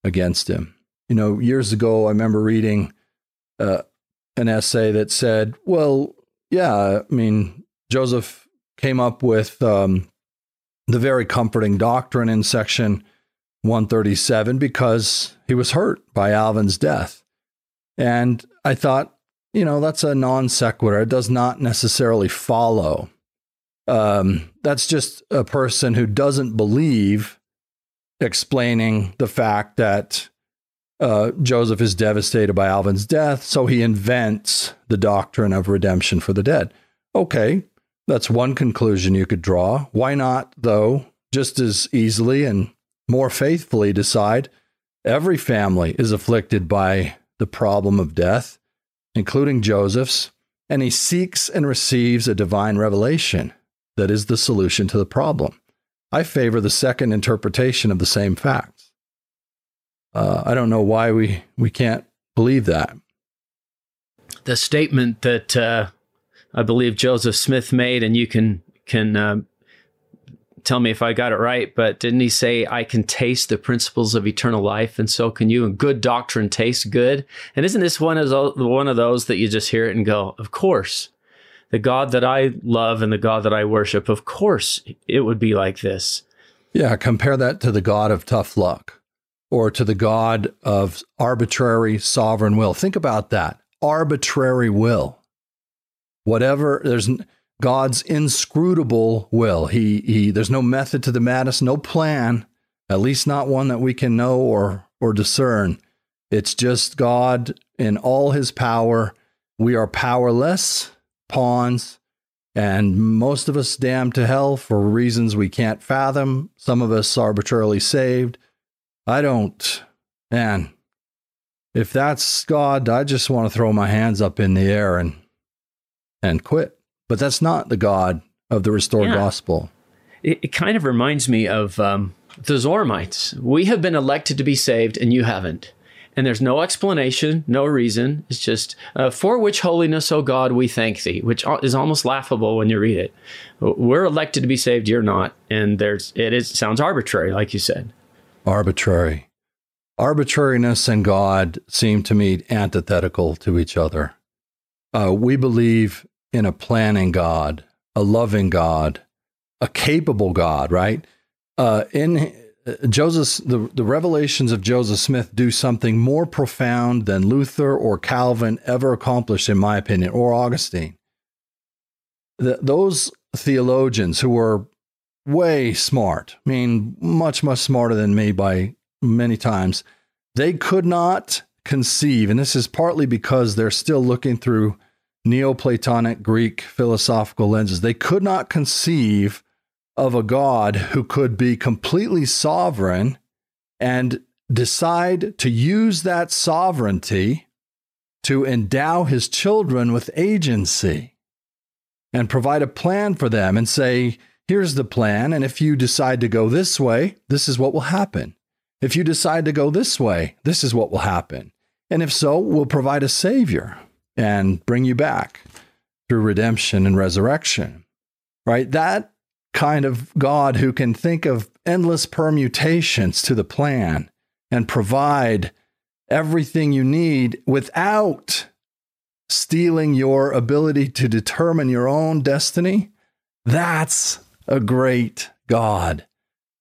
[SPEAKER 3] against him. You know, years ago, I remember reading uh, an essay that said, well, yeah, I mean, Joseph came up with um, the very comforting doctrine in section 137 because he was hurt by Alvin's death. And I thought, you know, that's a non sequitur. It does not necessarily follow. Um, that's just a person who doesn't believe explaining the fact that uh, Joseph is devastated by Alvin's death, so he invents the doctrine of redemption for the dead. Okay, that's one conclusion you could draw. Why not, though, just as easily and more faithfully decide every family is afflicted by the problem of death, including Joseph's, and he seeks and receives a divine revelation that is the solution to the problem. I favor the second interpretation of the same facts. Uh, I don't know why we, we can't believe that.
[SPEAKER 2] The statement that uh, I believe Joseph Smith made, and you can can uh, tell me if I got it right, but didn't he say, I can taste the principles of eternal life, and so can you? And good doctrine tastes good. And isn't this one of one of those that you just hear it and go, Of course, the God that I love and the God that I worship, of course, it would be like this.
[SPEAKER 3] Yeah, compare that to the God of tough luck or to the God of arbitrary sovereign will. Think about that arbitrary will. Whatever, there's God's inscrutable will. He, he, there's no method to the madness, no plan, at least not one that we can know or, or discern. It's just God in all his power. We are powerless pawns, and most of us damned to hell for reasons we can't fathom. Some of us arbitrarily saved. I don't, man, if that's God, I just want to throw my hands up in the air and and quit. But that's not the God of the restored yeah. gospel.
[SPEAKER 2] It, it, kind of reminds me of um, the Zoramites. We have been elected to be saved, and you haven't. And there's no explanation, no reason. It's just, uh, for which holiness, O God, we thank thee, which is almost laughable when you read it. We're elected to be saved, you're not. And there's, it is, sounds arbitrary, like you said.
[SPEAKER 3] Arbitrary. Arbitrariness and God seem to me antithetical to each other. Uh, we believe in a planning God, a loving God, a capable God, right? Uh, in uh, Joseph, the, the revelations of Joseph Smith do something more profound than Luther or Calvin ever accomplished, in my opinion, or Augustine. The, those theologians who were way smart, I mean, much, much smarter than me by many times, they could not conceive, and this is partly because they're still looking through Neoplatonic Greek philosophical lenses. They could not conceive of a God who could be completely sovereign and decide to use that sovereignty to endow his children with agency and provide a plan for them and say, here's the plan. And if you decide to go this way, this is what will happen. If you decide to go this way, this is what will happen. And if so, we'll provide a savior and bring you back through redemption and resurrection. Right? That kind of God who can think of endless permutations to the plan and provide everything you need without stealing your ability to determine your own destiny, that's a great God.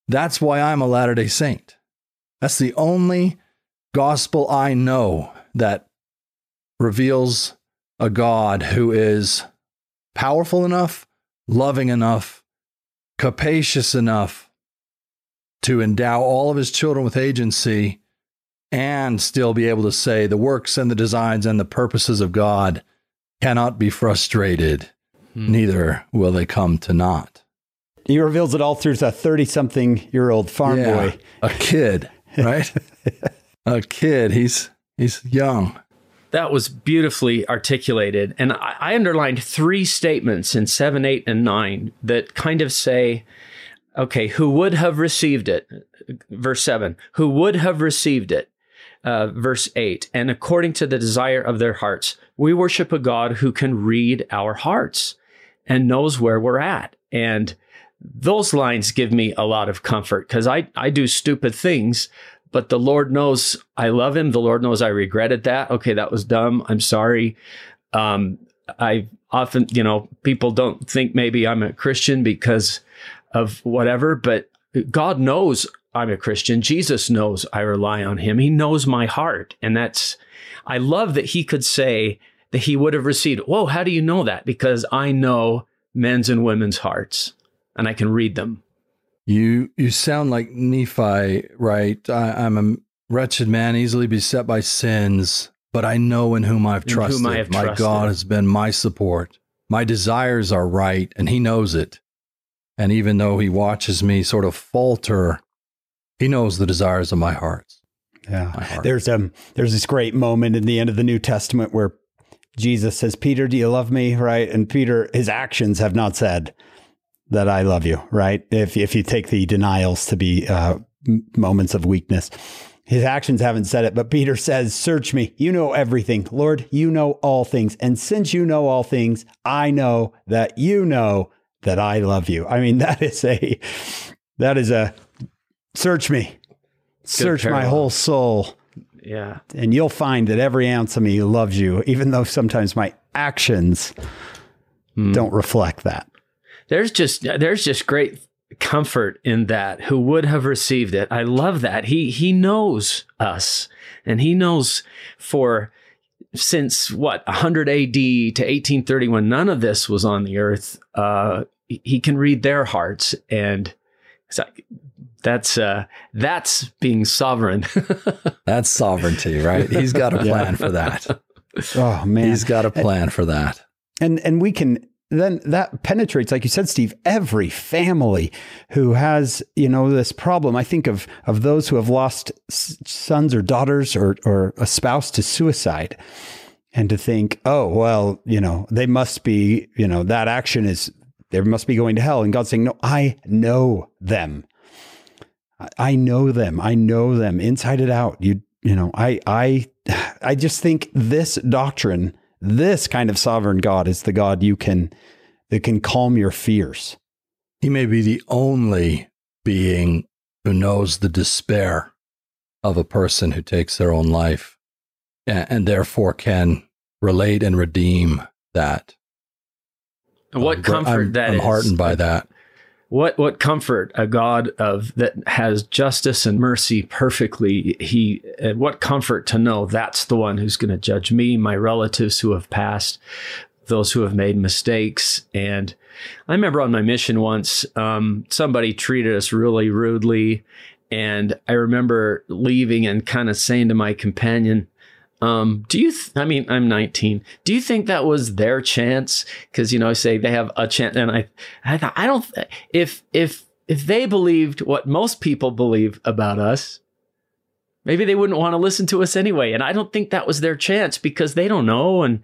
[SPEAKER 3] That's why I'm a Latter day Saint. That's the only gospel I know that reveals a God who is powerful enough, loving enough, capacious enough to endow all of his children with agency and still be able to say the works and the designs and the purposes of God cannot be frustrated, hmm. neither will they come to naught.
[SPEAKER 1] He reveals it all through a 30 something year old farm yeah, boy.
[SPEAKER 3] A kid, right? a kid. He's he's young.
[SPEAKER 2] That was beautifully articulated. And I, I underlined three statements in seven, eight, and nine that kind of say, okay, who would have received it? Verse seven, who would have received it? Uh, verse 8, and according to the desire of their hearts, we worship a God who can read our hearts and knows where we're at. And those lines give me a lot of comfort because I, I do stupid things, but the Lord knows I love him. The Lord knows I regretted that. Okay, that was dumb. I'm sorry. Um, I often, you know, people don't think maybe I'm a Christian because of whatever, but God knows I'm a Christian. Jesus knows I rely on him. He knows my heart. And that's, I love that he could say that he would have received, Whoa, how do you know that? Because I know men's and women's hearts and I can read them.
[SPEAKER 3] You you sound like Nephi, right? I, am a wretched man, easily beset by sins, but I know in whom I've trusted. Whom have my trusted. God has been my support. My desires are right, and He knows it. And even though He watches me sort of falter, He knows the desires of my heart.
[SPEAKER 1] Yeah, heart. there's um there's this great moment in the end of the New Testament where Jesus says, "Peter, do you love me?" Right, and Peter, his actions have not said that I love you, right? If if you take the denials to be uh, moments of weakness, his actions haven't said it, but Peter says, "Search me. You know everything, Lord. You know all things, and since you know all things, I know that you know that I love you." I mean, that is a that is a search me, search my whole soul.
[SPEAKER 2] Yeah,
[SPEAKER 1] and you'll find that every ounce of me loves you, even though sometimes my actions mm. don't reflect that
[SPEAKER 2] there's just there's just great comfort in that who would have received it. I love that. He he knows us and he knows for since what 100 AD to 1831 none of this was on the earth. Uh, he can read their hearts and that's uh, that's being sovereign.
[SPEAKER 3] That's sovereignty right? He's got a plan yeah. for that. Oh man. He's got a plan and, for that.
[SPEAKER 1] and and we can then that penetrates, like you said, Steve, every family who has, you know, this problem. I think of of those who have lost sons or daughters or or a spouse to suicide, and to think, oh well, you know, they must be, you know, that action is they must be going to hell, and God's saying, no, I know them. I know them. I know them inside and out. You, you know, I, I, I just think this doctrine this kind of sovereign God is the God you can that can calm your fears.
[SPEAKER 3] He may be the only being who knows the despair of a person who takes their own life and, and therefore can relate and redeem that.
[SPEAKER 2] what um, comfort
[SPEAKER 3] I'm,
[SPEAKER 2] that
[SPEAKER 3] I'm
[SPEAKER 2] is.
[SPEAKER 3] heartened by that
[SPEAKER 2] what what comfort a God of that has justice and mercy perfectly. He what comfort to know that's the one who's going to judge me, my relatives who have passed, those who have made mistakes. And I remember on my mission once, um, somebody treated us really rudely, and I remember leaving and kind of saying to my companion, um, do you, th- I mean, I'm 19. Do you think that was their chance? Cause, you know, I say they have a chance. And I, I thought, I don't, th- if, if, if they believed what most people believe about us, maybe they wouldn't want to listen to us anyway. And I don't think that was their chance because they don't know. And,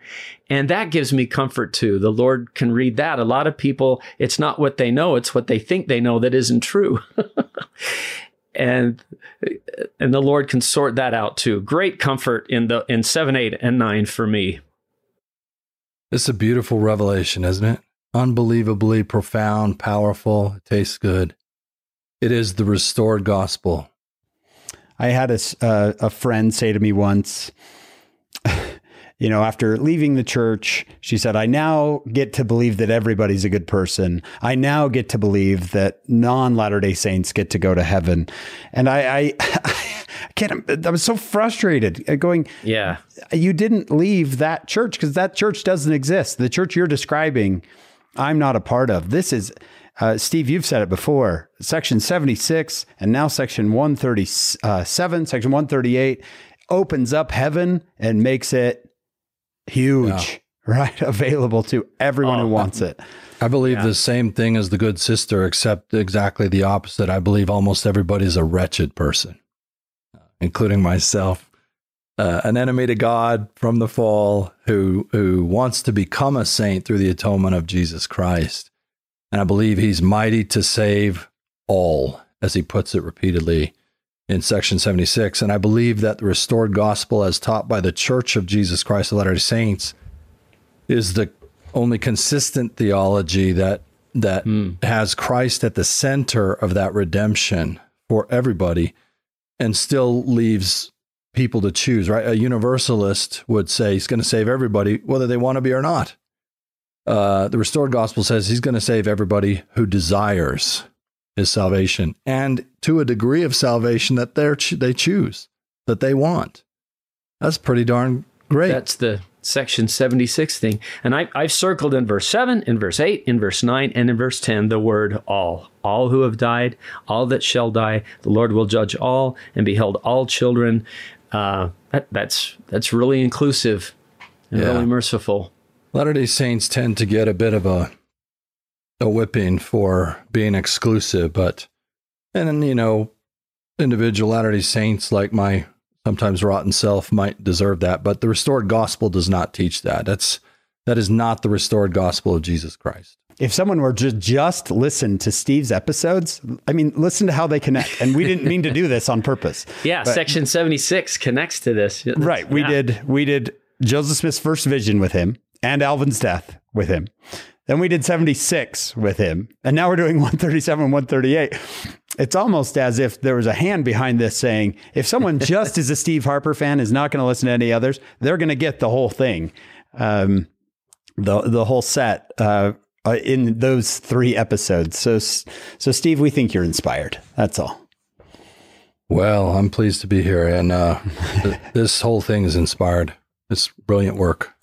[SPEAKER 2] and that gives me comfort too. The Lord can read that. A lot of people, it's not what they know. It's what they think they know that isn't true. and and the Lord can sort that out too. Great comfort in the in seven, eight, and nine for me.
[SPEAKER 3] It's a beautiful revelation, isn't it? Unbelievably profound, powerful. It tastes good. It is the restored gospel.
[SPEAKER 1] I had a, uh, a friend say to me once, you know, after leaving the church, she said, I now get to believe that everybody's a good person. I now get to believe that non Latter day Saints get to go to heaven. And I, I, I can't, I was so frustrated uh, going,
[SPEAKER 2] Yeah.
[SPEAKER 1] You didn't leave that church because that church doesn't exist. The church you're describing, I'm not a part of. This is, uh, Steve, you've said it before. Section 76 and now section 137, section 138 opens up heaven and makes it huge, yeah. right? Available to everyone oh, who wants it.
[SPEAKER 3] I believe yeah. the same thing as the good sister, except exactly the opposite. I believe almost everybody's a wretched person, including myself. Uh, an enemy to God from the fall who who wants to become a saint through the atonement of Jesus Christ. And I believe he's mighty to save all, as he puts it repeatedly in section 76. And I believe that the restored gospel, as taught by the Church of Jesus Christ of Latter day Saints, is the only consistent theology that that mm. has Christ at the center of that redemption for everybody and still leaves people to choose, right? A universalist would say he's going to save everybody, whether they want to be or not. Uh, the restored gospel says he's going to save everybody who desires is salvation, and to a degree of salvation that they they choose, that they want. That's pretty darn great.
[SPEAKER 2] That's the section 76 thing. And I, I've circled in verse 7, in verse 8, in verse 9, and in verse 10 the word all. All who have died, all that shall die, the Lord will judge all and behold all children. Uh, that, that's, that's really inclusive and yeah. really merciful.
[SPEAKER 3] Latter day Saints tend to get a bit of a a whipping for being exclusive, but and you know, individual Latter day Saints like my sometimes rotten self might deserve that, but the restored gospel does not teach that. That's that is not the restored gospel of Jesus Christ.
[SPEAKER 1] If someone were to just listen to Steve's episodes, I mean, listen to how they connect. And we didn't mean to do this on purpose.
[SPEAKER 2] Yeah, but, section 76 connects to this.
[SPEAKER 1] right. We yeah. did we did Joseph Smith's first vision with him and Alvin's death with him. Then we did 76 with him. And now we're doing 137, 138. It's almost as if there was a hand behind this saying, if someone just is a Steve Harper fan, is not going to listen to any others, they're going to get the whole thing, um, the, the whole set uh, uh, in those three episodes. So, so, Steve, we think you're inspired. That's all.
[SPEAKER 3] Well, I'm pleased to be here. And uh, th- this whole thing is inspired. It's brilliant work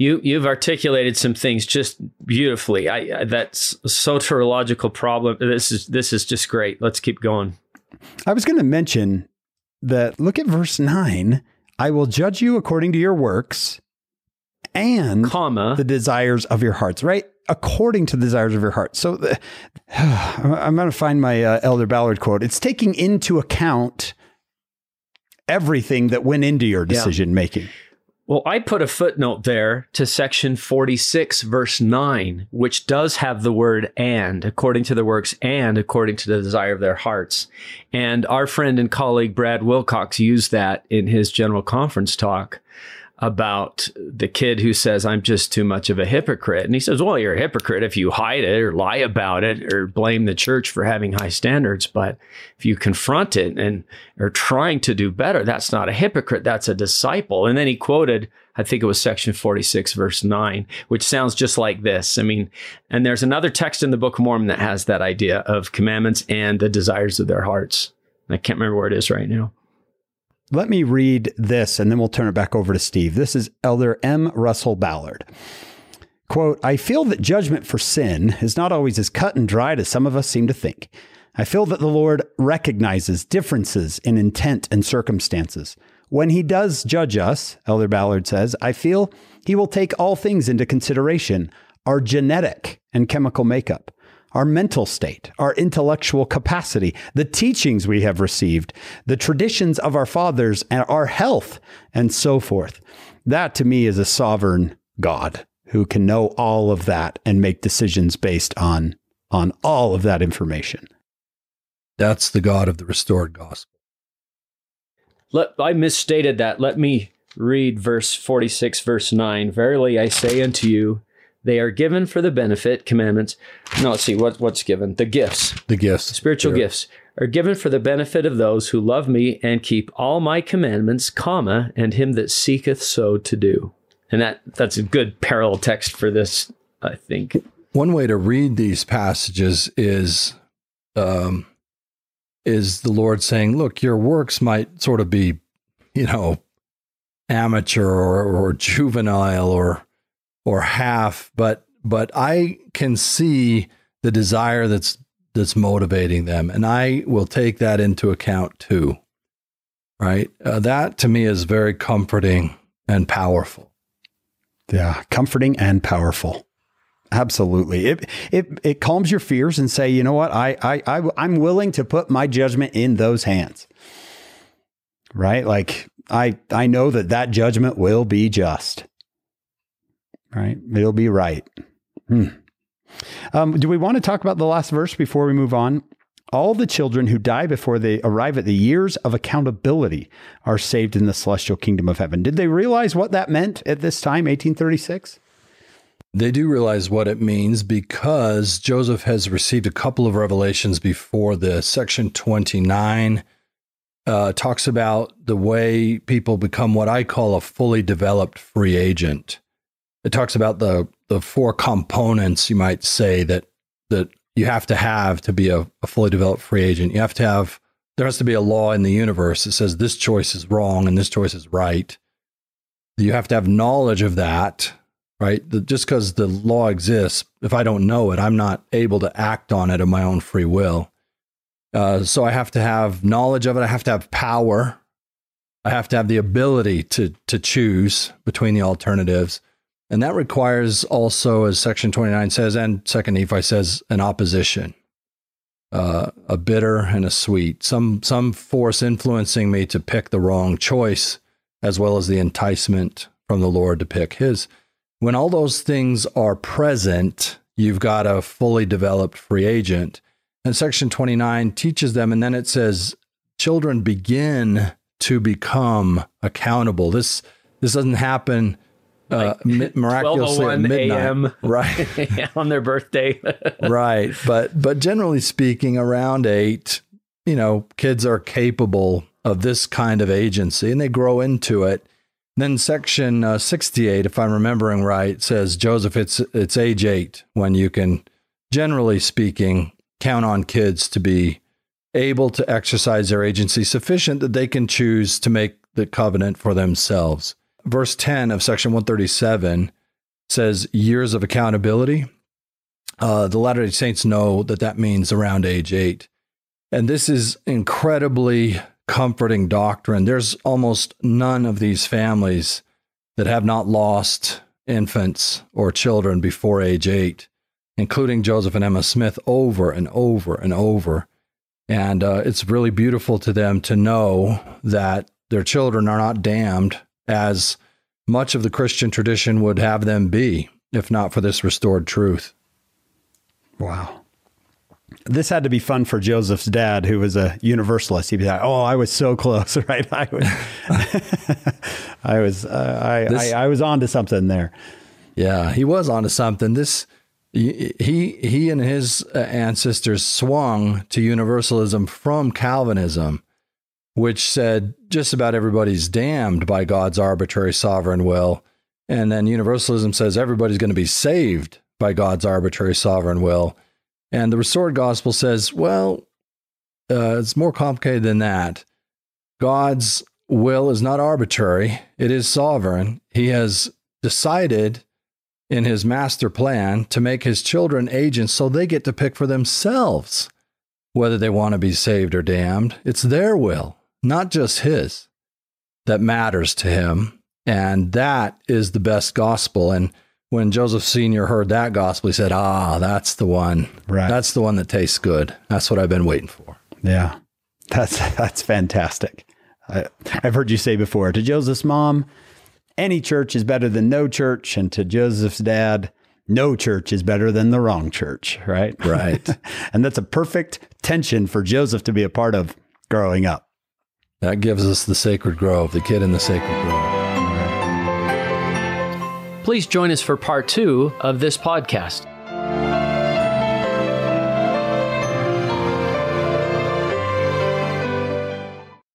[SPEAKER 2] you you've articulated some things just beautifully. I, I that's soteriological problem. This is this is just great. Let's keep going.
[SPEAKER 1] I was going to mention that. Look at verse nine. I will judge you according to your works, and
[SPEAKER 2] comma
[SPEAKER 1] the desires of your hearts. Right according to the desires of your heart. So the, I'm going to find my uh, Elder Ballard quote. It's taking into account everything that went into your decision yeah. making.
[SPEAKER 2] Well, I put a footnote there to section 46, verse 9, which does have the word and, according to the works, and according to the desire of their hearts. And our friend and colleague Brad Wilcox used that in his general conference talk about the kid who says, I'm just too much of a hypocrite. And he says, Well, you're a hypocrite if you hide it or lie about it or blame the church for having high standards. But if you confront it and are trying to do better, that's not a hypocrite, that's a disciple. And then he quoted, I think it was section 46, verse 9, which sounds just like this. I mean, and there's another text in the Book of Mormon that has that idea of commandments and the desires of their hearts. I can't remember where it is right now.
[SPEAKER 1] Let me read this and then we'll turn it back over to Steve. This is Elder M. Russell Ballard. Quote, I feel that judgment for sin is not always as cut and dried as some of us seem to think. I feel that the Lord recognizes differences in intent and circumstances. When he does judge us, Elder Ballard says, I feel he will take all things into consideration our genetic and chemical makeup, our mental state, our intellectual capacity, the teachings we have received, the traditions of our fathers, and our health, and so forth. That to me is a sovereign God who can know all of that and make decisions based on, on all of that information.
[SPEAKER 3] That's the God of the restored gospel.
[SPEAKER 2] Let, I misstated that. Let me read verse 46, verse 9. Verily I say unto you, They are given for the benefit, commandments. No, let's see, what, what's given? The gifts,
[SPEAKER 3] The gifts.
[SPEAKER 2] spiritual gifts, are given for the benefit of those who love me and keep all my commandments, comma, and him that seeketh so to do. And that that's a good parallel text for this, I think.
[SPEAKER 3] One way to read these passages is um, is the Lord saying, "Look, your works might sort of be, you know, amateur or, or juvenile or or half, but but I can see the desire that's that's motivating them, and I will take that into account too. Right? Uh, that to me is very comforting and powerful.
[SPEAKER 1] Yeah, comforting and powerful. Absolutely. It it it calms your fears and say, you know what, I I, I I'm willing to put my judgment in those hands. Right? Like I I know that that judgment will be just. Right? It'll be right. Hmm. Um, do we want to talk about the last verse before we move on? All the children who die before they arrive at the years of accountability are saved in the celestial kingdom of heaven. Did they realize what that meant at this time, 1836?
[SPEAKER 3] They do realize what it means because Joseph has received a couple of revelations before this. Section 29 uh, talks about the way people become what I call a fully developed free agent. It talks about the, the four components, you might say, that, that you have to have to be a, a fully developed free agent. You have to have, there has to be a law in the universe that says this choice is wrong and this choice is right. You have to have knowledge of that right? The, just because the law exists, if I don't know it, I'm not able to act on it of my own free will. Uh, so I have to have knowledge of it. I have to have power. I have to have the ability to to choose between the alternatives, and that requires also, as Section 29 says, and Second Nephi says, an opposition, uh, a bitter and a sweet, some some force influencing me to pick the wrong choice, as well as the enticement from the Lord to pick His when all those things are present, you've got a fully developed free agent. And section 29 teaches them, and then it says, children begin to become accountable. This this doesn't happen uh, mi- miraculously at
[SPEAKER 2] 12:01
[SPEAKER 3] midnight,
[SPEAKER 2] a.m.
[SPEAKER 3] right?
[SPEAKER 2] on their birthday.
[SPEAKER 3] right. But but generally speaking, around eight, you know, kids are capable of this kind of agency, and they grow into it. Then section uh, 68, if I'm remembering right, says Joseph, it's it's age eight when you can, generally speaking, count on kids to be able to exercise their agency sufficient that they can choose to make the covenant for themselves. Verse 10 of section 137 says years of accountability. Uh, the Latter day Saints know that that means around age eight. And this is incredibly comforting doctrine. There's almost none of these families that have not lost infants or children before age eight, including Joseph and Emma Smith over and over and over. And uh, it's really beautiful to them to know that their children are not damned as much of the Christian tradition would have them be, if not for this restored truth.
[SPEAKER 1] Wow. This had to be fun for Joseph's dad, who was a universalist. He'd be like, "Oh, I was so close, right? I was, I was, uh, I,
[SPEAKER 3] This-
[SPEAKER 1] I, I was on to something there."
[SPEAKER 3] Yeah, he was onto something. This he he and his uh, ancestors swung to universalism from Calvinism, which said just about everybody's damned by God's arbitrary sovereign will, and then universalism says everybody's going to be saved by God's arbitrary sovereign will. And the restored gospel says, well, uh, it's more complicated than that. God's will is not arbitrary, it is sovereign. He has decided in his master plan to make his children agents so they get to pick for themselves whether they want to be saved or damned. It's their will, not just his, that matters to him. And that is the best gospel. And when Joseph Sr. heard that gospel, he said, Ah, that's the one.
[SPEAKER 1] Right.
[SPEAKER 3] That's the one that tastes good. That's what I've been waiting for.
[SPEAKER 1] Yeah, that's that's fantastic. I, I've heard you say before to Joseph's mom, any church is better than no church, and to Joseph's dad, no church is better than the wrong church. Right.
[SPEAKER 3] Right.
[SPEAKER 1] and that's a perfect tension for Joseph to be a part of growing up.
[SPEAKER 3] That gives us the sacred grove, the kid in the sacred grove.
[SPEAKER 2] please join us for part two of this podcast.